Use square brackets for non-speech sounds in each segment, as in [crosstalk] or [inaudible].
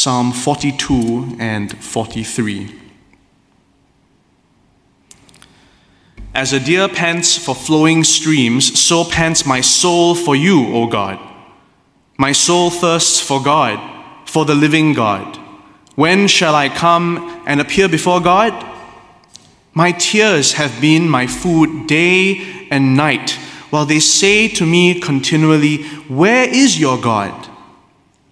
Psalm 42 and 43. As a deer pants for flowing streams, so pants my soul for you, O God. My soul thirsts for God, for the living God. When shall I come and appear before God? My tears have been my food day and night, while they say to me continually, Where is your God?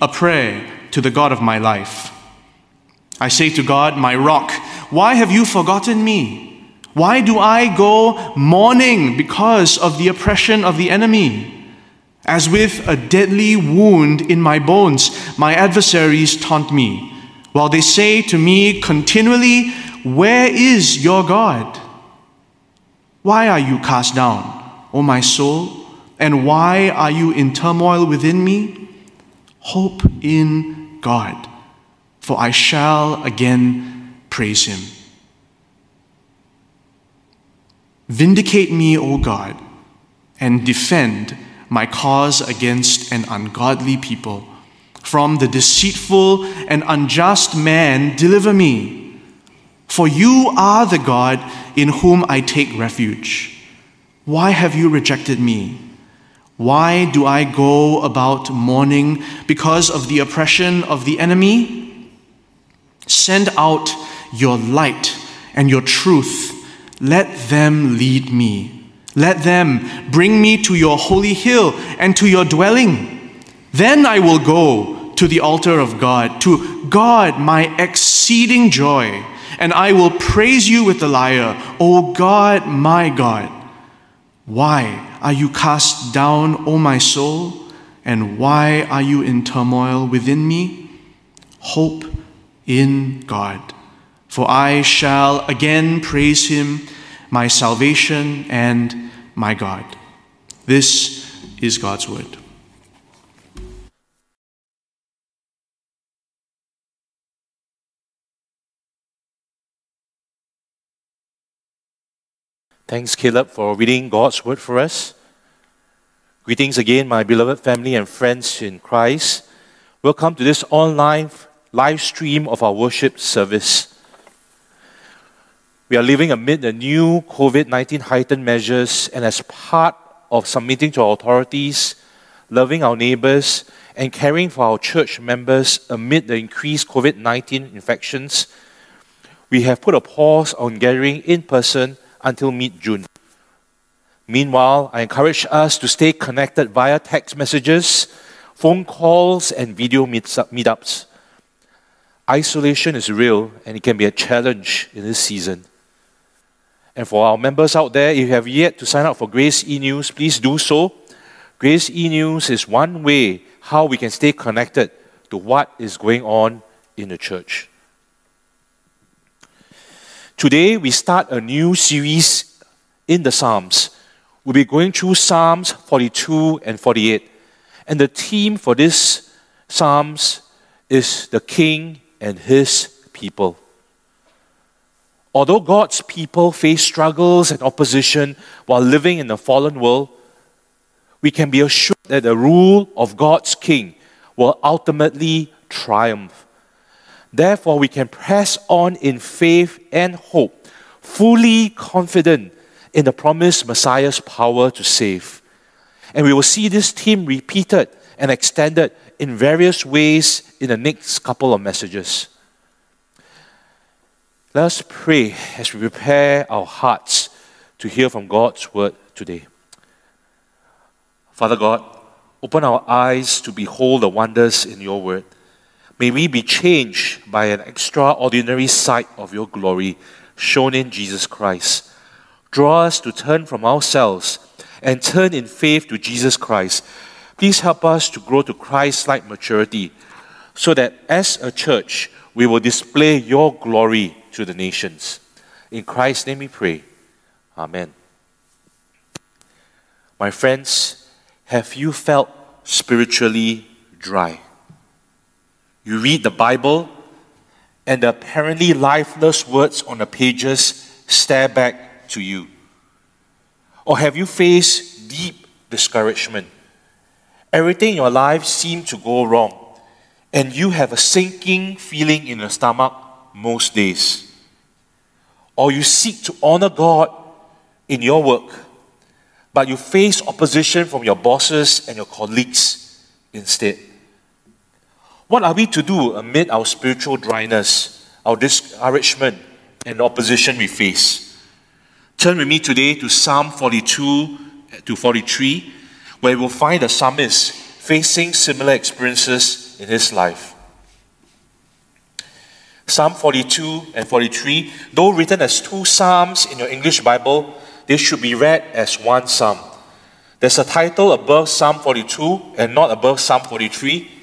a prayer to the God of my life. I say to God, my rock, why have you forgotten me? Why do I go mourning because of the oppression of the enemy? As with a deadly wound in my bones, my adversaries taunt me, while they say to me continually, Where is your God? Why are you cast down, O my soul? And why are you in turmoil within me? Hope in God for I shall again praise him. Vindicate me, O God, and defend my cause against an ungodly people. From the deceitful and unjust man, deliver me. For you are the God in whom I take refuge. Why have you rejected me? Why do I go about mourning because of the oppression of the enemy? Send out your light and your truth. Let them lead me. Let them bring me to your holy hill and to your dwelling. Then I will go to the altar of God, to God, my exceeding joy, and I will praise you with the lyre, O God, my God. Why are you cast down, O my soul? And why are you in turmoil within me? Hope in God. For I shall again praise him, my salvation and my God. This is God's word. Thanks, Caleb, for reading God's word for us. Greetings again, my beloved family and friends in Christ. Welcome to this online live stream of our worship service. We are living amid the new COVID 19 heightened measures, and as part of submitting to authorities, loving our neighbors, and caring for our church members amid the increased COVID 19 infections, we have put a pause on gathering in person until mid June. Meanwhile, I encourage us to stay connected via text messages, phone calls, and video meetups. Isolation is real and it can be a challenge in this season. And for our members out there, if you have yet to sign up for Grace e News, please do so. Grace e News is one way how we can stay connected to what is going on in the church. Today, we start a new series in the Psalms. We'll be going through Psalms 42 and 48. And the theme for this Psalms is the King and his people. Although God's people face struggles and opposition while living in a fallen world, we can be assured that the rule of God's King will ultimately triumph. Therefore, we can press on in faith and hope, fully confident in the promised Messiah's power to save. And we will see this theme repeated and extended in various ways in the next couple of messages. Let us pray as we prepare our hearts to hear from God's word today. Father God, open our eyes to behold the wonders in your word. May we be changed by an extraordinary sight of your glory shown in Jesus Christ. Draw us to turn from ourselves and turn in faith to Jesus Christ. Please help us to grow to Christ like maturity so that as a church we will display your glory to the nations. In Christ's name we pray. Amen. My friends, have you felt spiritually dry? You read the Bible, and the apparently lifeless words on the pages stare back to you. Or have you faced deep discouragement? Everything in your life seems to go wrong, and you have a sinking feeling in your stomach most days. Or you seek to honor God in your work, but you face opposition from your bosses and your colleagues instead. What are we to do amid our spiritual dryness, our discouragement, and opposition we face? Turn with me today to Psalm 42 eh, to 43, where we'll find a psalmist facing similar experiences in his life. Psalm 42 and 43, though written as two psalms in your English Bible, they should be read as one psalm. There's a title above Psalm 42 and not above Psalm 43.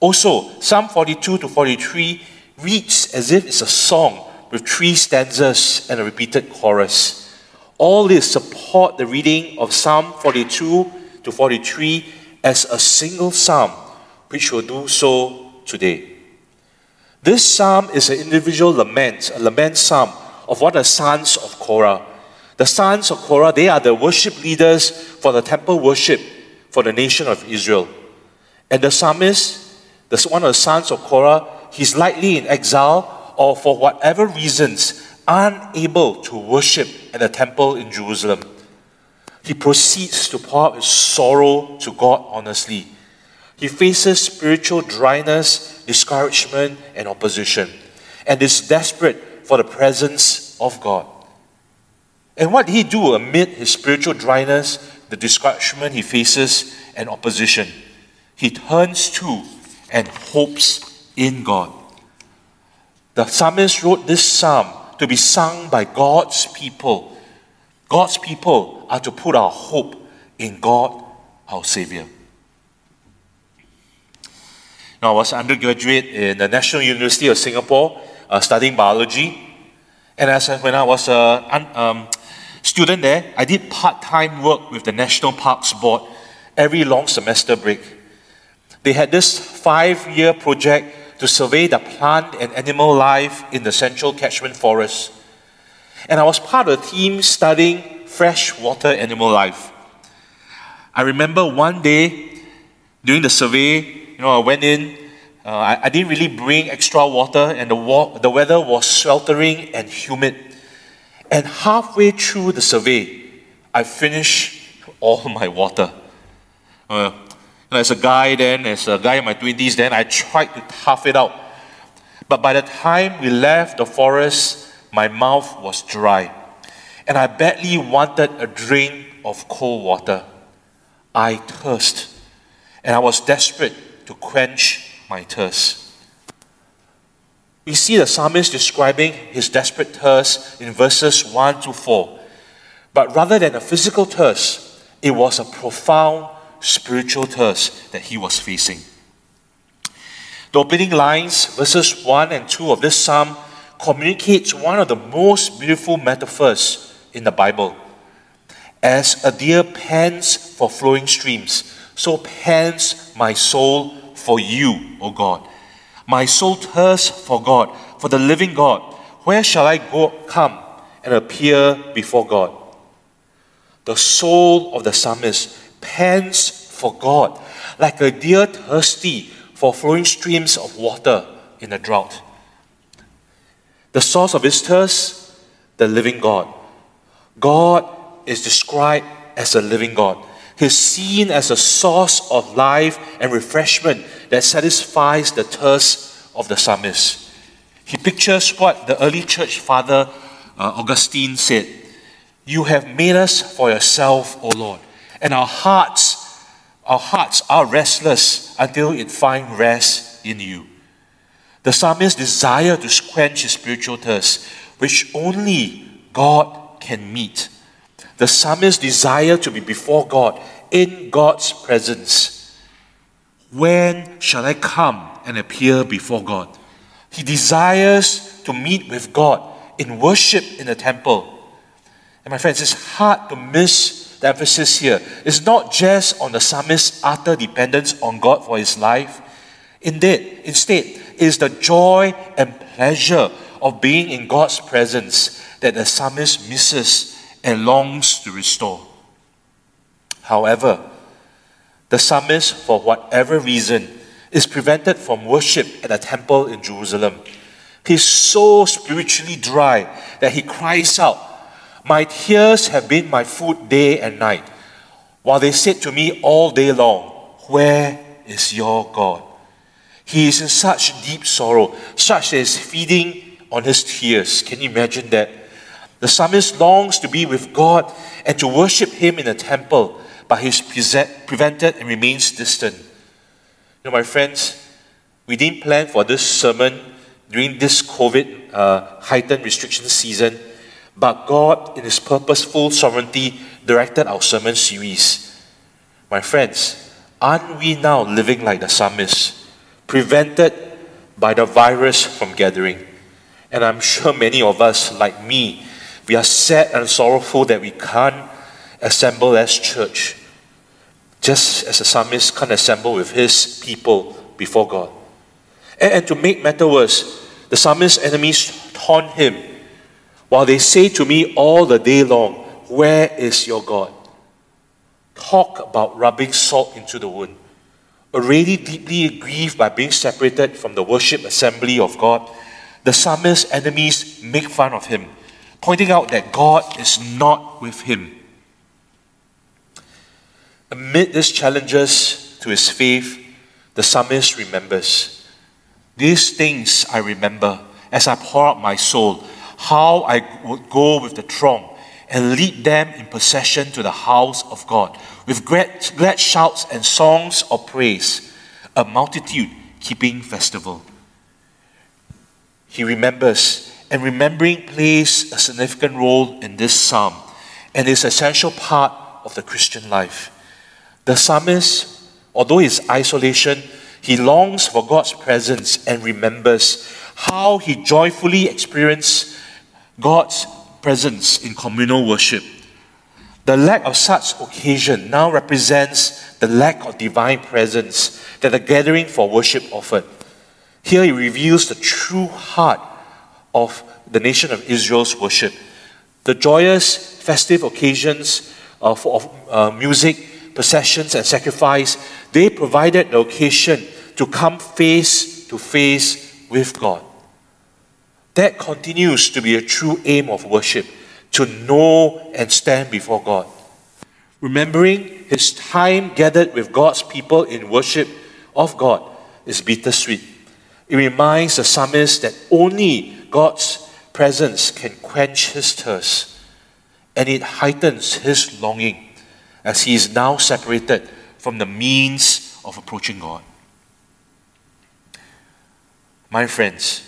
Also, Psalm 42 to 43 reads as if it's a song with three stanzas and a repeated chorus. All this support the reading of Psalm 42 to 43 as a single psalm, which will do so today. This psalm is an individual lament, a lament psalm of what the sons of Korah. The sons of Korah, they are the worship leaders for the temple worship for the nation of Israel. And the psalmist, the one of the sons of Korah, he's likely in exile or for whatever reasons unable to worship at the temple in Jerusalem. He proceeds to pour out his sorrow to God honestly. He faces spiritual dryness, discouragement, and opposition, and is desperate for the presence of God. And what did he do amid his spiritual dryness, the discouragement he faces, and opposition? He turns to and hopes in God. The psalmist wrote this psalm to be sung by God's people. God's people are to put our hope in God, our Savior. Now, I was undergraduate in the National University of Singapore uh, studying biology. And as when I was a um, student there, I did part time work with the National Parks Board every long semester break. They had this five year project to survey the plant and animal life in the central catchment forest. And I was part of a team studying freshwater animal life. I remember one day during the survey, you know, I went in. Uh, I, I, didn't really bring extra water, and the, wa- the weather was sweltering and humid. And halfway through the survey, I finished all [laughs] my water. Uh, as a guy then, as a guy in my 20s then, I tried to tough it out. But by the time we left the forest, my mouth was dry. And I badly wanted a drink of cold water. I thirst. And I was desperate to quench my thirst. We see the psalmist describing his desperate thirst in verses 1 to 4. But rather than a physical thirst, it was a profound spiritual thirst that he was facing. The opening lines, verses 1 and 2 of this psalm, communicates one of the most beautiful metaphors in the Bible. As a deer pants for flowing streams, so pants my soul for you, O God. My soul thirsts for God, for the living God. Where shall I go come and appear before God? The soul of the psalmist pants for God, like a deer thirsty for flowing streams of water in a drought. The source of his thirst, the living God. God is described as a living God. He's seen as a source of life and refreshment that satisfies the thirst of the psalmist. he pictures what the early church father uh, Augustine said You have made us for yourself, O Lord, and our hearts, our hearts are restless until it find rest in you. The psalmist desire to quench his spiritual thirst, which only God can meet. The psalmist desire to be before God, in God's presence. When shall I come and appear before God? He desires to meet with God in worship in the temple. And my friends, it's hard to miss the emphasis here is not just on the psalmist's utter dependence on God for his life. Indeed, instead, is the joy and pleasure of being in God's presence that the psalmist misses and longs to restore. However, the psalmist, for whatever reason, is prevented from worship at the temple in Jerusalem. He's so spiritually dry that he cries out, My tears have been my food day and night, while they said to me all day long, Where is your God? He is in such deep sorrow, such as feeding on his tears. Can you imagine that? The psalmist longs to be with God and to worship Him in the temple, but he's prevented and remains distant. You know, my friends, we didn't plan for this sermon during this COVID uh, heightened restriction season, but God, in His purposeful sovereignty, directed our sermon series. My friends, aren't we now living like the psalmist, prevented by the virus from gathering? And I'm sure many of us, like me, we are sad and sorrowful that we can't assemble as church just as the psalmist can't assemble with his people before God. And, and to make matter worse, the psalmist's enemies taunt him while they say to me all the day long, Where is your God? Talk about rubbing salt into the wound. Already deeply grieved by being separated from the worship assembly of God, the psalmist's enemies make fun of him, pointing out that God is not with him. Amid these challenges to his faith, the psalmist remembers These things I remember as I pour out my soul, how I would go with the throng and lead them in procession to the house of God with glad, glad shouts and songs of praise, a multitude keeping festival. He remembers, and remembering plays a significant role in this psalm and is an essential part of the Christian life. The psalmist, although his isolation, he longs for God's presence and remembers how he joyfully experienced God's presence in communal worship. The lack of such occasion now represents the lack of divine presence that the gathering for worship offered. Here he reveals the true heart of the nation of Israel's worship. The joyous, festive occasions of, of uh, music processions and sacrifice, they provided the occasion to come face to face with God. That continues to be a true aim of worship, to know and stand before God. Remembering his time gathered with God's people in worship of God is bittersweet. It reminds the psalmist that only God's presence can quench his thirst, and it heightens his longing as he is now separated from the means of approaching God. My friends,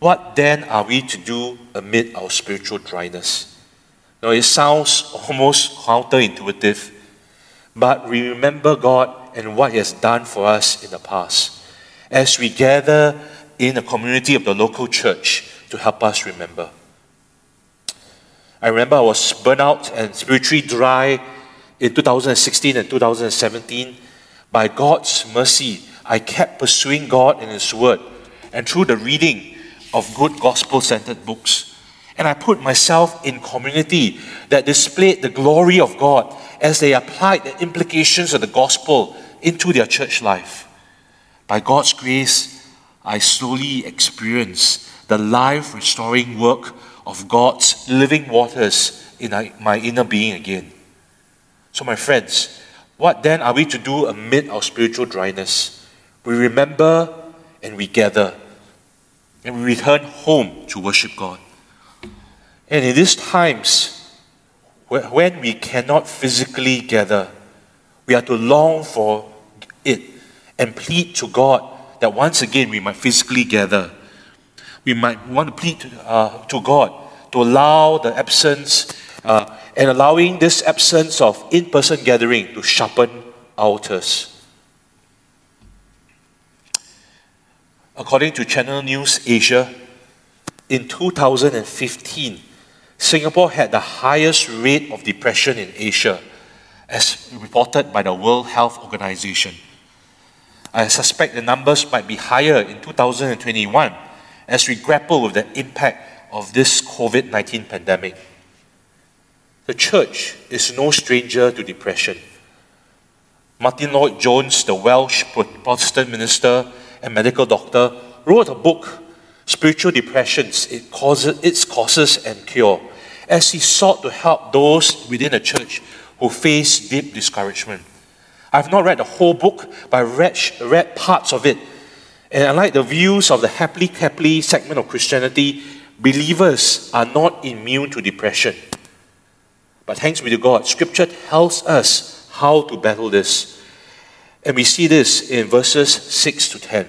what then are we to do amid our spiritual dryness? Now, it sounds [laughs] almost counterintuitive, but we remember God and what He has done for us in the past as we gather in the community of the local church to help us remember. I remember I was burnt out and spiritually dry in 2016 and 2017, by God's mercy, I kept pursuing God in His Word and through the reading of good gospel centered books. And I put myself in community that displayed the glory of God as they applied the implications of the gospel into their church life. By God's grace, I slowly experienced the life restoring work of God's living waters in my inner being again. So, my friends, what then are we to do amid our spiritual dryness? We remember and we gather. And we return home to worship God. And in these times, when we cannot physically gather, we are to long for it and plead to God that once again we might physically gather. We might want to plead to, uh, to God to allow the absence uh, and allowing this absence of in person gathering to sharpen our altars. According to Channel News Asia, in 2015, Singapore had the highest rate of depression in Asia, as reported by the World Health Organization. I suspect the numbers might be higher in 2021 as we grapple with the impact of this COVID 19 pandemic. The church is no stranger to depression. Martyn Lloyd-Jones, the Welsh Protestant minister and medical doctor, wrote a book, Spiritual Depressions, it causes, Its Causes and Cure, as he sought to help those within the church who face deep discouragement. I've not read the whole book, but I read, read parts of it. And unlike the views of the happily happily segment of Christianity, believers are not immune to depression. But thanks be to God, Scripture tells us how to battle this. And we see this in verses 6 to 10,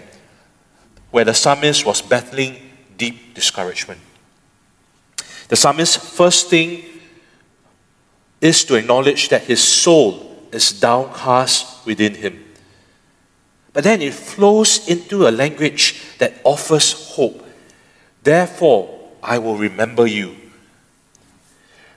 where the psalmist was battling deep discouragement. The psalmist's first thing is to acknowledge that his soul is downcast within him. But then it flows into a language that offers hope. Therefore, I will remember you.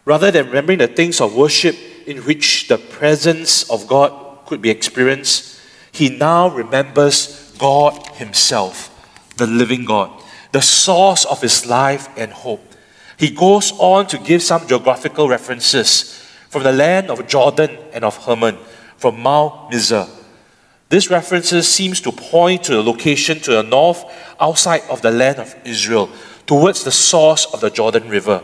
Rather than remembering the things of worship in which the presence of God could be experienced, he now remembers God Himself, the living God, the source of his life and hope. He goes on to give some geographical references from the land of Jordan and of Hermon, from Mount Mizar. This references seems to point to the location to the north, outside of the land of Israel, towards the source of the Jordan River.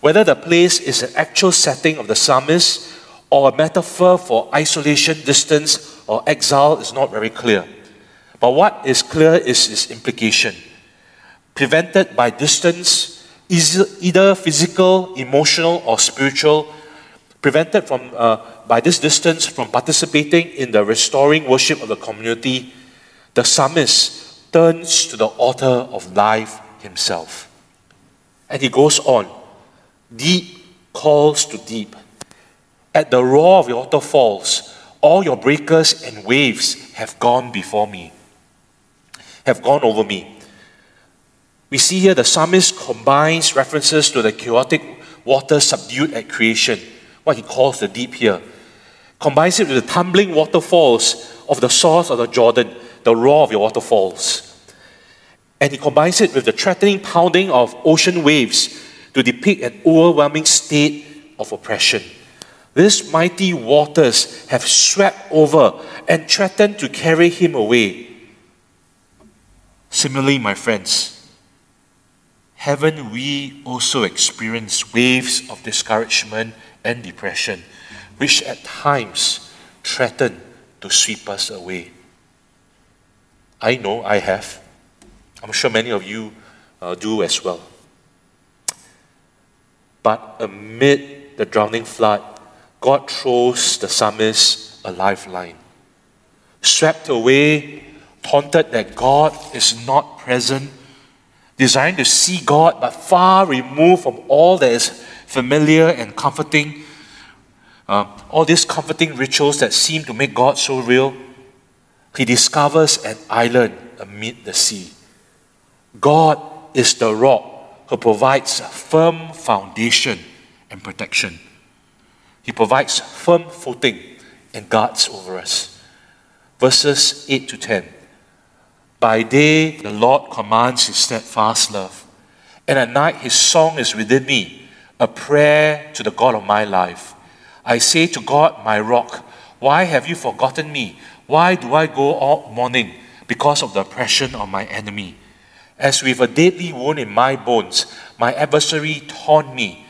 Whether the place is an actual setting of the psalmist or a metaphor for isolation, distance, or exile is not very clear. But what is clear is its implication. Prevented by distance, either physical, emotional, or spiritual, prevented from, uh, by this distance from participating in the restoring worship of the community, the psalmist turns to the author of life himself. And he goes on Deep calls to deep. At the roar of your waterfalls, all your breakers and waves have gone before me, have gone over me. We see here the psalmist combines references to the chaotic water subdued at creation what he calls the deep here. Combines it with the tumbling waterfalls of the source of the Jordan, the roar of your waterfalls. And he combines it with the threatening pounding of ocean waves to depict an overwhelming state of oppression. These mighty waters have swept over and threatened to carry him away. Similarly, my friends, haven't we also experienced waves of discouragement and depression, which at times threaten to sweep us away. I know I have. I'm sure many of you uh, do as well. But amid the drowning flood, God throws the psalmist a lifeline. Swept away, taunted that God is not present, desiring to see God but far removed from all that is familiar and comforting, uh, all these comforting rituals that seem to make God so real, he discovers an island amid the sea. God is the rock who provides a firm foundation and protection. He provides firm footing and guards over us. Verses 8 to 10. By day, the Lord commands his steadfast love, and at night, his song is within me a prayer to the God of my life. I say to God, my rock, why have you forgotten me? Why do I go all mourning because of the oppression of my enemy? As with a deadly wound in my bones, my adversary taunt me,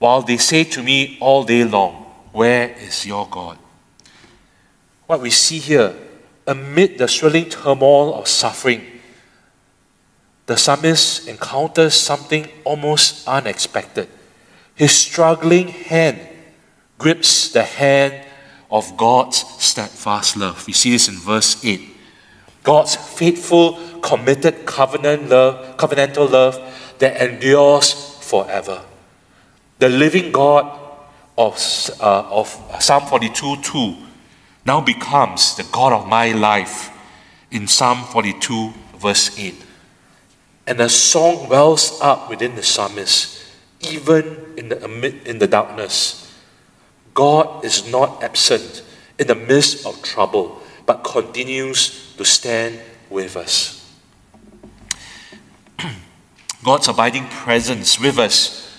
while they say to me all day long, Where is your God? What we see here, amid the swirling turmoil of suffering, the psalmist encounters something almost unexpected. His struggling hand grips the hand of God's steadfast love. We see this in verse 8. God's faithful, committed covenant love, covenantal love that endures forever. The living God of, uh, of Psalm 42 2 now becomes the God of my life in Psalm 42, verse 8. And a song wells up within the psalmist, even in the, amid, in the darkness. God is not absent in the midst of trouble, but continues to stand with us. [clears throat] God's abiding presence with us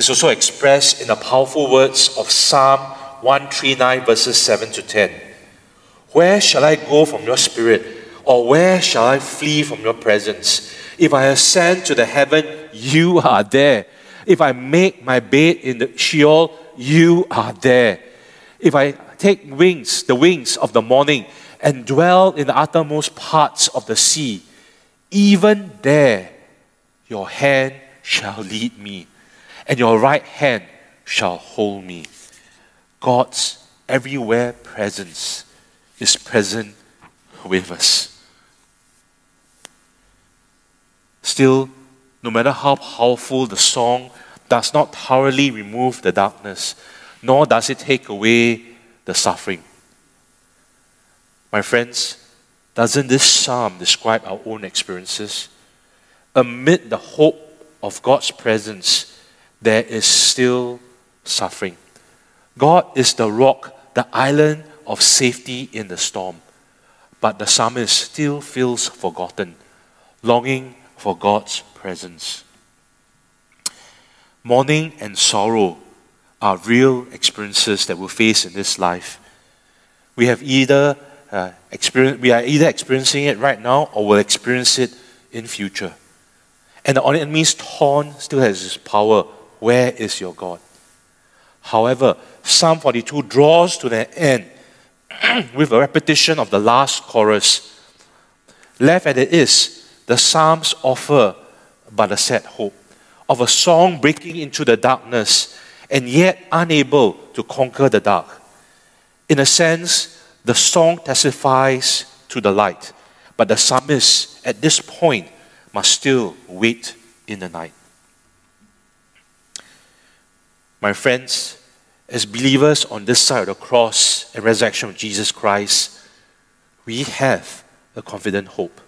is also expressed in the powerful words of Psalm 139, verses 7 to 10. Where shall I go from your spirit? Or where shall I flee from your presence? If I ascend to the heaven, you are there. If I make my bed in the Sheol, you are there. If I take wings, the wings of the morning, and dwell in the uttermost parts of the sea, even there your hand shall lead me, and your right hand shall hold me. God's everywhere presence is present with us. Still, no matter how powerful the song does not thoroughly remove the darkness, nor does it take away the suffering. My friends, doesn't this psalm describe our own experiences? Amid the hope of God's presence, there is still suffering. God is the rock, the island of safety in the storm. But the psalmist still feels forgotten, longing for God's presence. Mourning and sorrow are real experiences that we face in this life. We have either uh, experience, we are either experiencing it right now or will experience it in future. And the enemy's taunt still has its power. Where is your God? However, Psalm 42 draws to the end [clears throat] with a repetition of the last chorus. Left as it is, the Psalms offer but a sad hope of a song breaking into the darkness and yet unable to conquer the dark. In a sense, the song testifies to the light, but the psalmist at this point must still wait in the night. My friends, as believers on this side of the cross and resurrection of Jesus Christ, we have a confident hope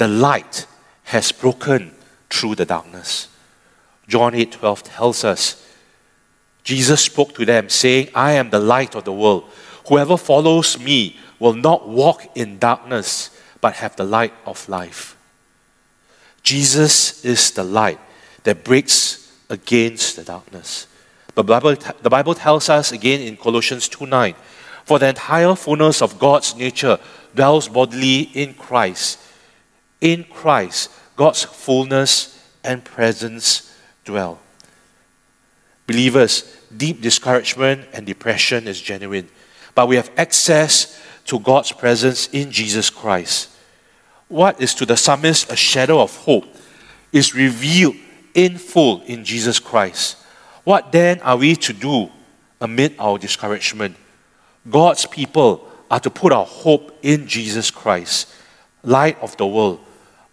the light has broken through the darkness. John 8 12 tells us Jesus spoke to them, saying, I am the light of the world. Whoever follows me will not walk in darkness, but have the light of life. Jesus is the light that breaks against the darkness. The Bible, the Bible tells us again in Colossians 2 9, for the entire fullness of God's nature dwells bodily in Christ in Christ, God's fullness and presence dwell. Believers, deep discouragement and depression is genuine, but we have access to God's presence in Jesus Christ. What is to the psalmist a shadow of hope is revealed in full in Jesus Christ. What then are we to do amid our discouragement? God's people are to put our hope in Jesus Christ, light of the world,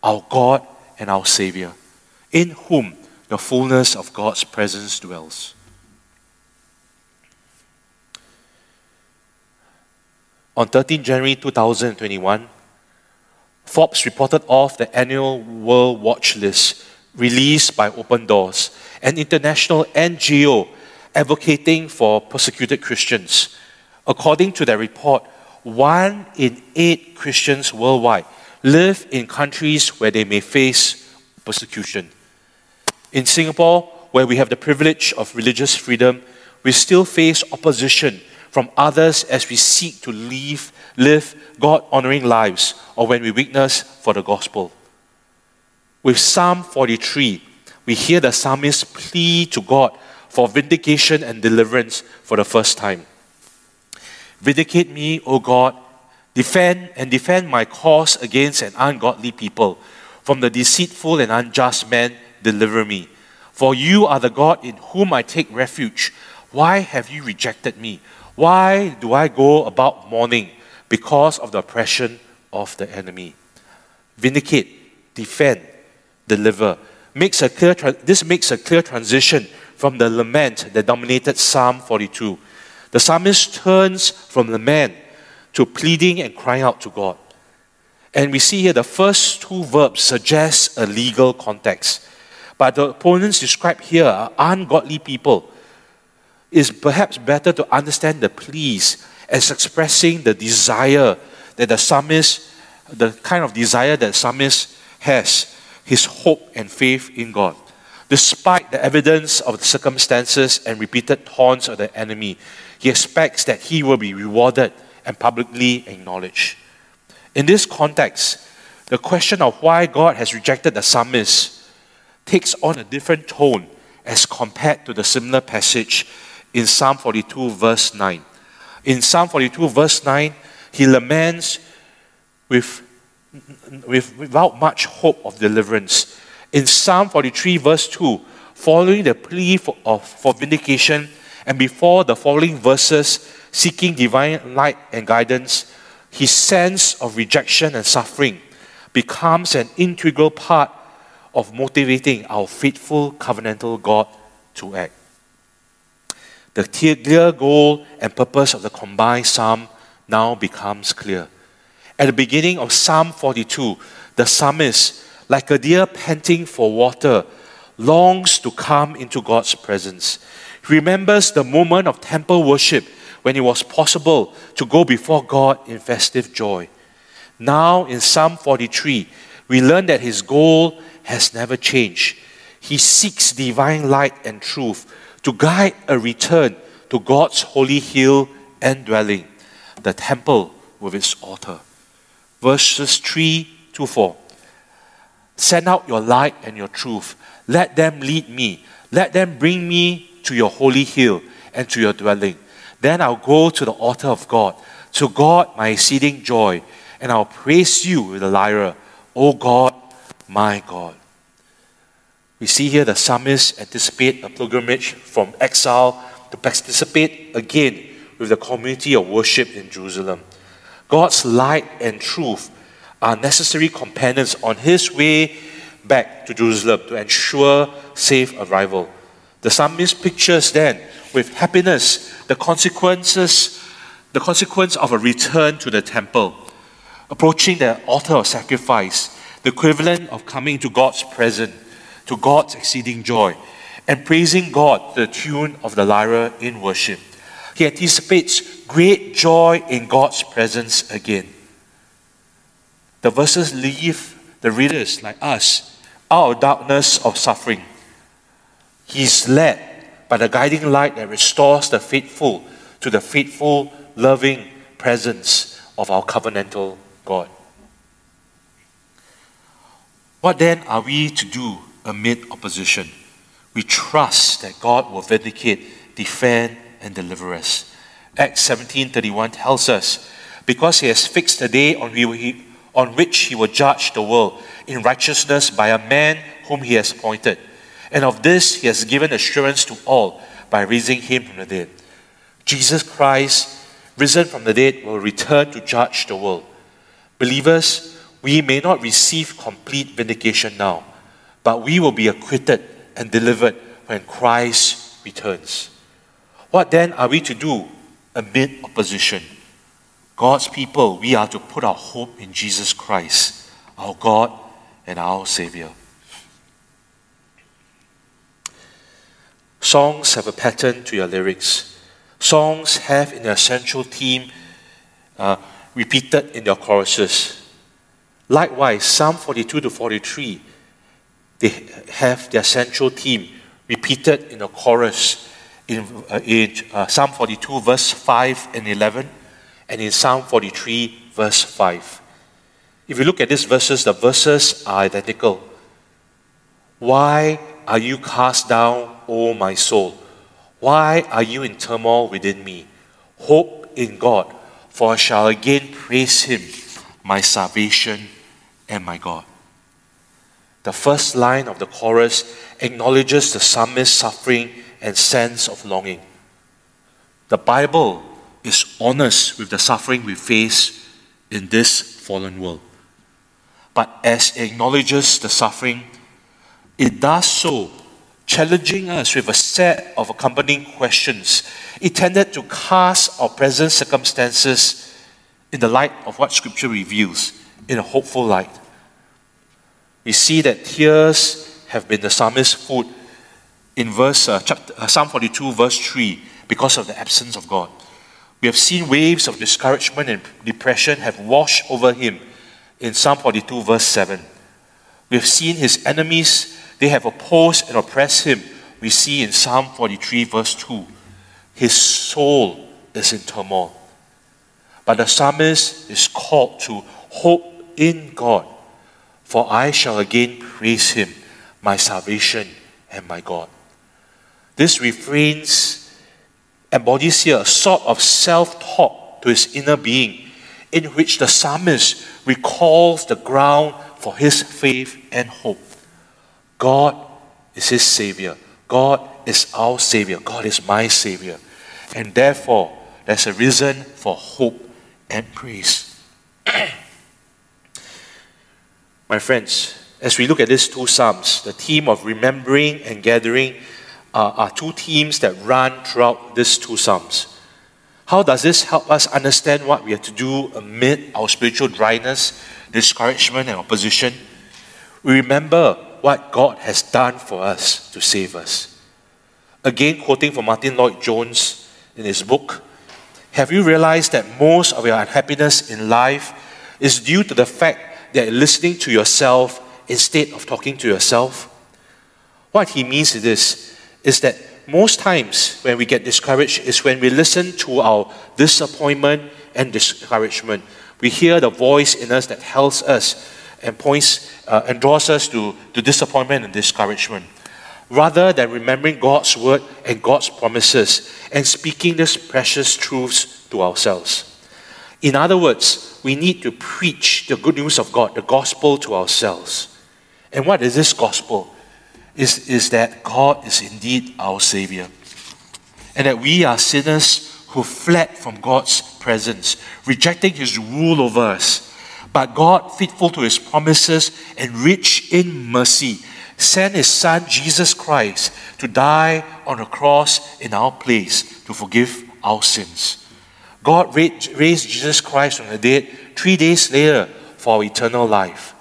our God and our Savior, in whom the fullness of God's presence dwells. On 13 January 2021, Forbes reported off the annual World Watch List released by Open Doors, an international NGO advocating for persecuted Christians. According to their report, one in eight Christians worldwide live in countries where they may face persecution. In Singapore, where we have the privilege of religious freedom, we still face opposition from others as we seek to live, live God honoring lives or when we witness for the gospel. With Psalm 43, we hear the psalmist plea to God for vindication and deliverance for the first time. Vindicate me, O God, Defend and defend my cause against an ungodly people. From the deceitful and unjust man, deliver me. For you are the God in whom I take refuge. Why have you rejected me? Why do I go about mourning because of the oppression of the enemy? Vindicate, defend, deliver. Makes a clear tra- this makes a clear transition from the lament that dominated Psalm 42. The psalmist turns from lament to pleading and crying out to God. And we see here the first two verbs suggest a legal context. But the opponents described here are ungodly people. It's perhaps better to understand the pleas as expressing the desire that the psalmist, the kind of desire that the psalmist has, his hope and faith in God. Despite the evidence of the circumstances and repeated taunts of the enemy, he expects that he will be rewarded and publicly acknowledged. In this context, the question of why God has rejected the psalmist takes on a different tone as compared to the similar passage in Psalm 42, verse 9. In Psalm 42, verse 9, he laments with, with, without much hope of deliverance. In Psalm 43, verse 2, following the plea for, of, for vindication, and before the following verses, seeking divine light and guidance, his sense of rejection and suffering becomes an integral part of motivating our faithful covenantal God to act. The clear goal and purpose of the combined psalm now becomes clear. At the beginning of Psalm 42, the psalmist, like a deer panting for water, longs to come into God's presence. He remembers the moment of temple worship when it was possible to go before God in festive joy. Now, in Psalm 43, we learn that his goal has never changed. He seeks divine light and truth to guide a return to God's holy hill and dwelling, the temple with its altar. Verses 3 to 4. Send out your light and your truth. Let them lead me. Let them bring me to your holy hill and to your dwelling. Then I'll go to the altar of God, to God my exceeding joy, and I'll praise you with the lyre, O God, my God. We see here the psalmist anticipate a pilgrimage from exile to participate again with the community of worship in Jerusalem. God's light and truth are necessary companions on his way back to Jerusalem to ensure safe arrival. The psalmist pictures then with happiness the consequences, the consequence of a return to the temple, approaching the altar of sacrifice, the equivalent of coming to God's presence to God's exceeding joy and praising God the tune of the lyre in worship. He anticipates great joy in God's presence again. The verses leave the readers like us out of darkness of suffering. He's led by the guiding light that restores the faithful to the faithful, loving presence of our covenantal God. What then are we to do amid opposition. We trust that God will vindicate, defend, and deliver us. Acts 17:31 tells us, because he has fixed a day on, he, on which he will judge the world in righteousness by a man whom he has appointed. And of this he has given assurance to all by raising him from the dead. Jesus Christ, risen from the dead, will return to judge the world. Believers, we may not receive complete vindication now but we will be acquitted and delivered when Christ returns. What then are we to do amid opposition? God's people, we are to put our hope in Jesus Christ, our God and our Savior. Songs have a pattern to your lyrics. Songs have in their central theme uh, repeated in their choruses. Likewise, Psalm 42 to 43 they have their central theme repeated in a chorus in, uh, in uh, Psalm 42, verse 5 and 11, and in Psalm 43, verse 5. If you look at these verses, the verses are identical. Why are you cast down, O my soul? Why are you in turmoil within me? Hope in God, for I shall again praise him, my salvation and my God. the first line of the chorus acknowledges the psalmist's suffering and sense of longing. The Bible is honest with the suffering we face in this fallen world. But as it acknowledges the suffering, it does so challenging us with a set of accompanying questions intended to cast our present circumstances in the light of what Scripture reveals, in a hopeful light. We see that tears have been the psalmist's food in verse uh, chapter, uh, Psalm 42, verse 3, because of the absence of God. We have seen waves of discouragement and depression have washed over him in Psalm 42, verse 7. We have seen his enemies, they have opposed and oppressed him. We see in Psalm 43, verse 2. His soul is in turmoil. But the psalmist is called to hope in God, for I shall again praise him, my salvation and my God. This refrains embodies here a sort of self talk to his inner being, in which the psalmist recalls the ground for his faith and hope. God is his Savior. God is our Savior. God is my Savior. And therefore, there's a reason for hope and praise. [clears throat] my friends, as we look at these two Psalms, the theme of remembering and gathering uh, are two themes that run throughout these two Psalms. How does this help us understand what we have to do amid our spiritual dryness, discouragement, and opposition? We remember what God has done for us to save us. Again, quoting from Martyn Lloyd-Jones in his book, Have you realized that most of your unhappiness in life is due to the fact that listening to yourself instead of talking to yourself? What he means is this is that most times when we get discouraged is when we listen to our disappointment and discouragement. We hear the voice in us that tells us and points uh, and draws us to, to disappointment and discouragement. Rather than remembering God's word and God's promises and speaking these precious truths to ourselves. In other words, we need to preach the good news of God, the gospel to ourselves. And what is this gospel? Is, is that God is indeed our Savior. And that we are sinners who fled from God's presence, rejecting His rule over us. But God, faithful to His promises and rich in mercy, sent His Son, Jesus Christ, to die on a cross in our place to forgive our sins. God raised Jesus Christ from the dead three days later for eternal life.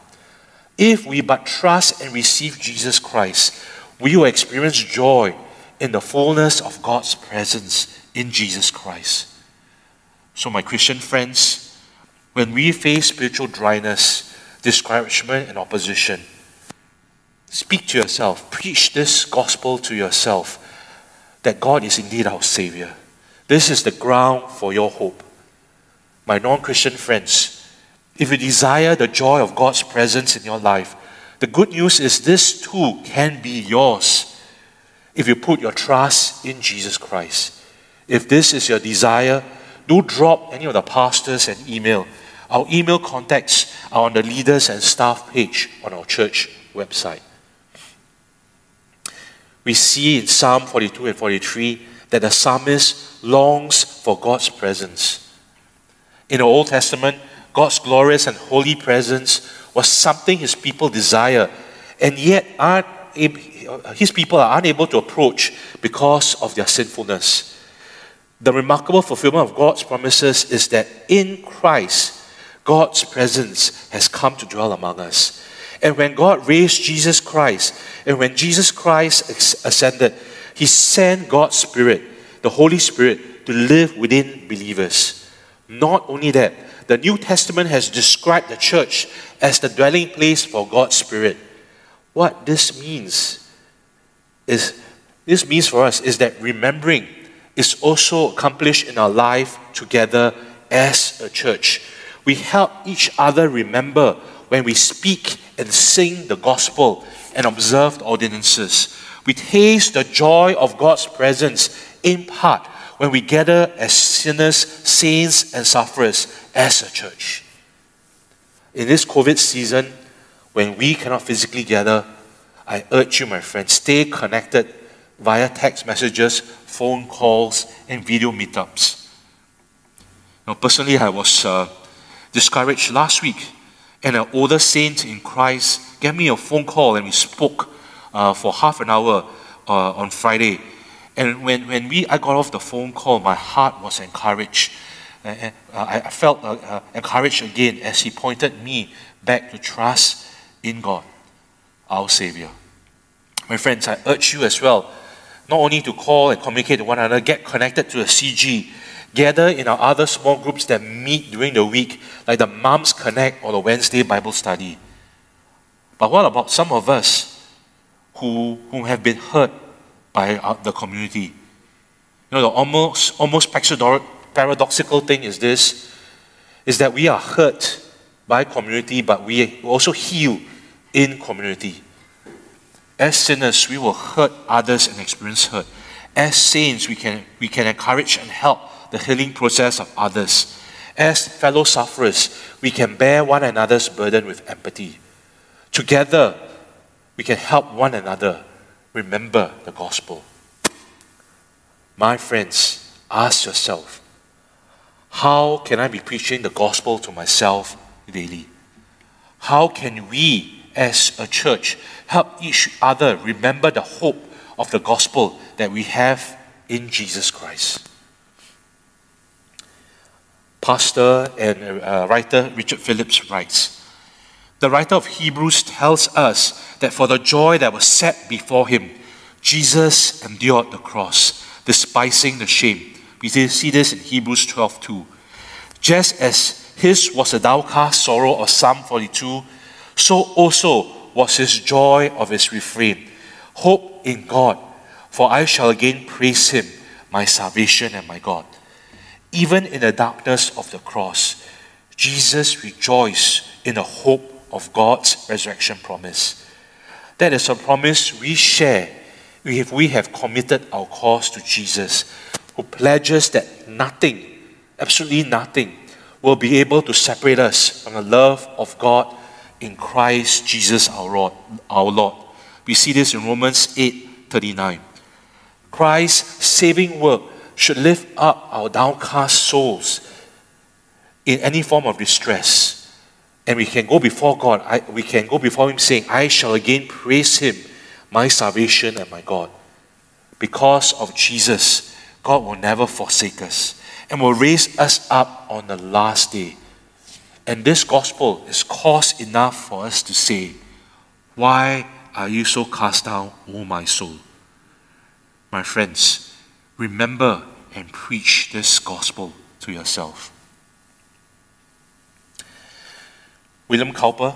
If we but trust and receive Jesus Christ, we will experience joy in the fullness of God's presence in Jesus Christ. So, my Christian friends, when we face spiritual dryness, discouragement, and opposition, speak to yourself, preach this gospel to yourself that God is indeed our Savior. This is the ground for your hope. My non Christian friends, if you desire the joy of God's presence in your life, the good news is this too can be yours if you put your trust in Jesus Christ. If this is your desire, do drop any of the pastors an email. Our email contacts are on the leaders and staff page on our church website. We see in Psalm 42 and 43 that the psalmist longs for God's presence. In the Old Testament, God's glorious and holy presence was something his people desire, and yet aren't his people are unable to approach because of their sinfulness. The remarkable fulfillment of God's promises is that in Christ, God's presence has come to dwell among us. And when God raised Jesus Christ, and when Jesus Christ ascended, He sent God's Spirit, the Holy Spirit, to live within believers. Not only that, the New Testament has described the church as the dwelling place for God's Spirit. What this means is this means for us is that remembering is also accomplished in our life together as a church. We help each other remember when we speak and sing the gospel and observe the ordinances. We taste the joy of God's presence in part when we gather as sinners, saints, and sufferers as a church. In this COVID season, when we cannot physically gather, I urge you, my friends, stay connected via text messages, phone calls, and video meetups. Now, personally, I was uh, discouraged last week, and an older saint in Christ gave me a phone call, and we spoke uh, for half an hour uh, on Friday. And when, when we, I got off the phone call, my heart was encouraged. Uh, I, I felt uh, uh, encouraged again as he pointed me back to trust in God, our Savior. My friends, I urge you as well, not only to call and communicate to one another, get connected to a CG, gather in our other small groups that meet during the week, like the Moms Connect or the Wednesday Bible study. But what about some of us who, who have been hurt by our, the community? You know, the almost, almost paradoxical thing is this, is that we are hurt by community, but we also heal in community. As sinners, we will hurt others and experience hurt. As saints, we can, we can encourage and help the healing process of others. As fellow sufferers, we can bear one another's burden with empathy. Together, we can help one another remember the gospel. My friends, ask yourself how can I be preaching the gospel to myself daily? How can we, as a church, help each other remember the hope of the gospel that we have in Jesus Christ? Pastor and uh, writer Richard Phillips writes The writer of Hebrews tells us that for the joy that was set before him, Jesus endured the cross, despising the shame. We see this in Hebrews 12 2. Just as his was the downcast sorrow of Psalm 42, so also was his joy of his refrain. Hope in God, for I shall again praise him, my salvation and my God. Even in the darkness of the cross, Jesus rejoiced in the hope of God's resurrection promise. That is a promise we share if we have committed our cause to Jesus, who pledges that nothing, absolutely nothing, will be able to separate us from the love of God in Christ Jesus our Lord. Our Lord. We see this in Romans 8 39. Christ's saving work should lift up our downcast souls in any form of distress. And we can go before God, I, we can go before Him saying, I shall again praise Him, my salvation and my God. Because of Jesus, God will never forsake us and will raise us up on the last day. And this gospel is cause enough for us to say, Why are you so cast down, O my soul? My friends, remember and preach this gospel to yourself. William Cowper,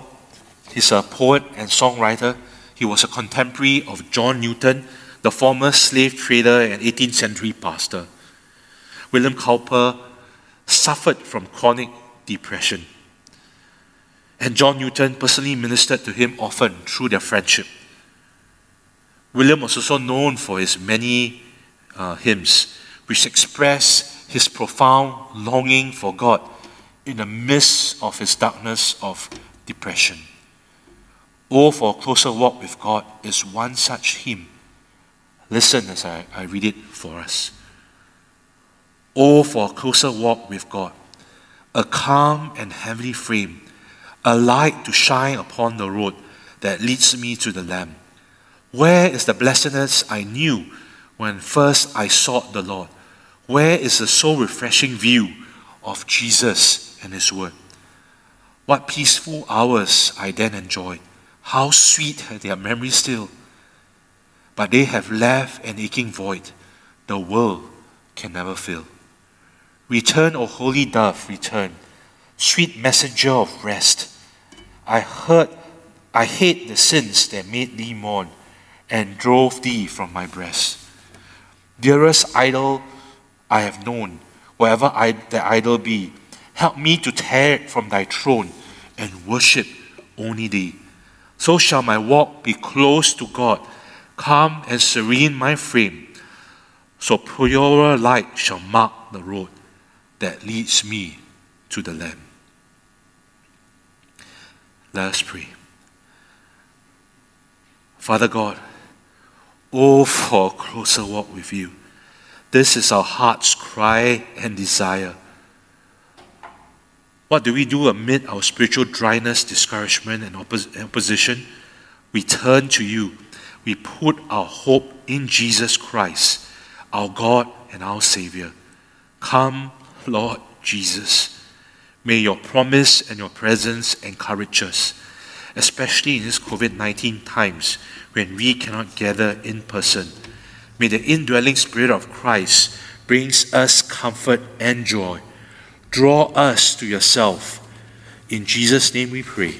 he's a poet and songwriter. He was a contemporary of John Newton, the former slave trader and 18th century pastor. William Cowper suffered from chronic depression. And John Newton personally ministered to him often through their friendship. William was also known for his many uh, hymns, which express his profound longing for God in the midst of his darkness of depression. Oh, for a closer walk with God is one such hymn. Listen as I, I read it for us. Oh, for a closer walk with God, a calm and heavenly frame, a light to shine upon the road that leads me to the Lamb. Where is the blessedness I knew when first I sought the Lord? Where is the soul refreshing view of Jesus and His Word? What peaceful hours I then enjoyed. How sweet their memories still. But they have left an aching void the world can never fill. Return, O holy dove, return, sweet messenger of rest. I heard, I hate the sins that made thee mourn and drove thee from my breast. Dearest idol I have known, wherever I, the idol be, help me to tear from thy throne and worship only thee. So shall my walk be close to God, calm and serene my frame. So purer light shall mark the road that leads me to the Lamb. Let us pray. Father God, oh, for a closer walk with you. This is our heart's cry and desire. What do we do amid our spiritual dryness, discouragement, and oppos- opposition? We turn to you. We put our hope in Jesus Christ, our God and our Savior. Come, Lord Jesus. May your promise and your presence encourage us, especially in these COVID 19 times when we cannot gather in person. May the indwelling Spirit of Christ brings us comfort and joy. Draw us to yourself. In Jesus' name we pray.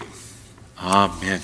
Amen.